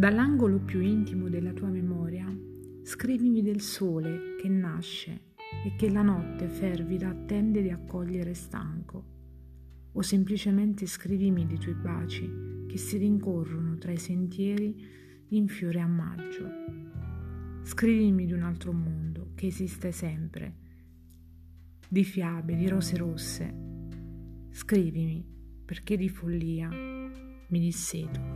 Dall'angolo più intimo della tua memoria, scrivimi del sole che nasce e che la notte fervida attende di accogliere stanco, o semplicemente scrivimi dei tuoi baci che si rincorrono tra i sentieri in fiore a maggio. Scrivimi di un altro mondo che esiste sempre, di fiabe, di rose rosse. Scrivimi perché di follia mi disseto.